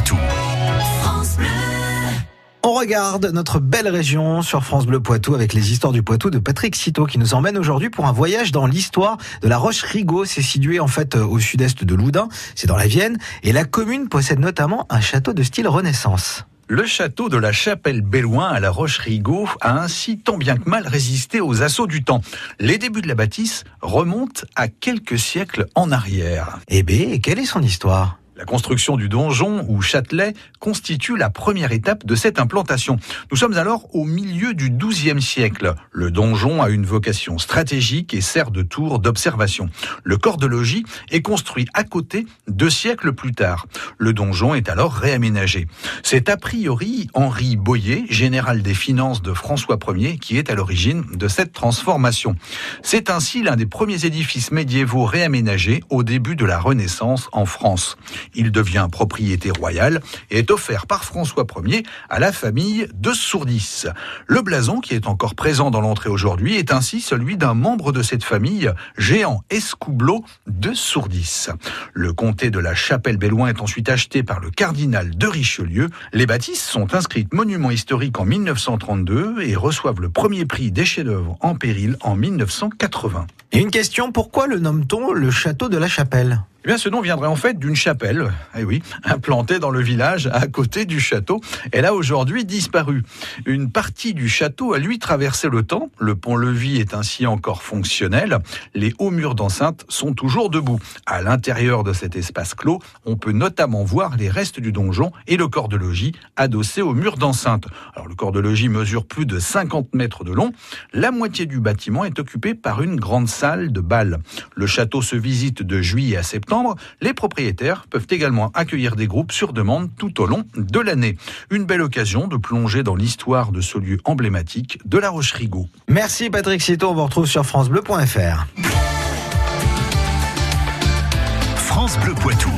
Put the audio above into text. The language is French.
Poitou. On regarde notre belle région sur France Bleu Poitou avec les histoires du Poitou de Patrick Citeau qui nous emmène aujourd'hui pour un voyage dans l'histoire de la Roche Rigaud. C'est situé en fait au sud-est de Loudun, c'est dans la Vienne, et la commune possède notamment un château de style Renaissance. Le château de la Chapelle Belloin à la Roche-Rigaud a ainsi tant bien que mal résisté aux assauts du temps. Les débuts de la bâtisse remontent à quelques siècles en arrière. Eh bien, quelle est son histoire? La construction du donjon ou châtelet constitue la première étape de cette implantation. Nous sommes alors au milieu du XIIe siècle. Le donjon a une vocation stratégique et sert de tour d'observation. Le corps de logis est construit à côté deux siècles plus tard. Le donjon est alors réaménagé. C'est a priori Henri Boyer, général des finances de François Ier, qui est à l'origine de cette transformation. C'est ainsi l'un des premiers édifices médiévaux réaménagés au début de la Renaissance en France. Il devient propriété royale et est offert par François Ier à la famille de Sourdis. Le blason, qui est encore présent dans l'entrée aujourd'hui, est ainsi celui d'un membre de cette famille, Géant Escoubleau de Sourdis. Le comté de la Chapelle-Belloin est ensuite acheté par le cardinal de Richelieu. Les bâtisses sont inscrites monument historique en 1932 et reçoivent le premier prix des chefs-d'œuvre en péril en 1980. Et une question, pourquoi le nomme-t-on le château de la Chapelle? Eh bien, ce nom viendrait en fait d'une chapelle, eh oui, implantée dans le village à côté du château. Elle a aujourd'hui disparu. Une partie du château a lui traversé le temps. Le pont-levis est ainsi encore fonctionnel. Les hauts murs d'enceinte sont toujours debout. À l'intérieur de cet espace clos, on peut notamment voir les restes du donjon et le corps de logis adossé au mur d'enceinte. Alors, le corps de logis mesure plus de 50 mètres de long. La moitié du bâtiment est occupée par une grande salle de bal. Le château se visite de juillet à septembre les propriétaires peuvent également accueillir des groupes sur demande tout au long de l'année. Une belle occasion de plonger dans l'histoire de ce lieu emblématique de la Roche-Rigaud. Merci Patrick Cito, on vous retrouve sur francebleu.fr. France Bleu Poitou.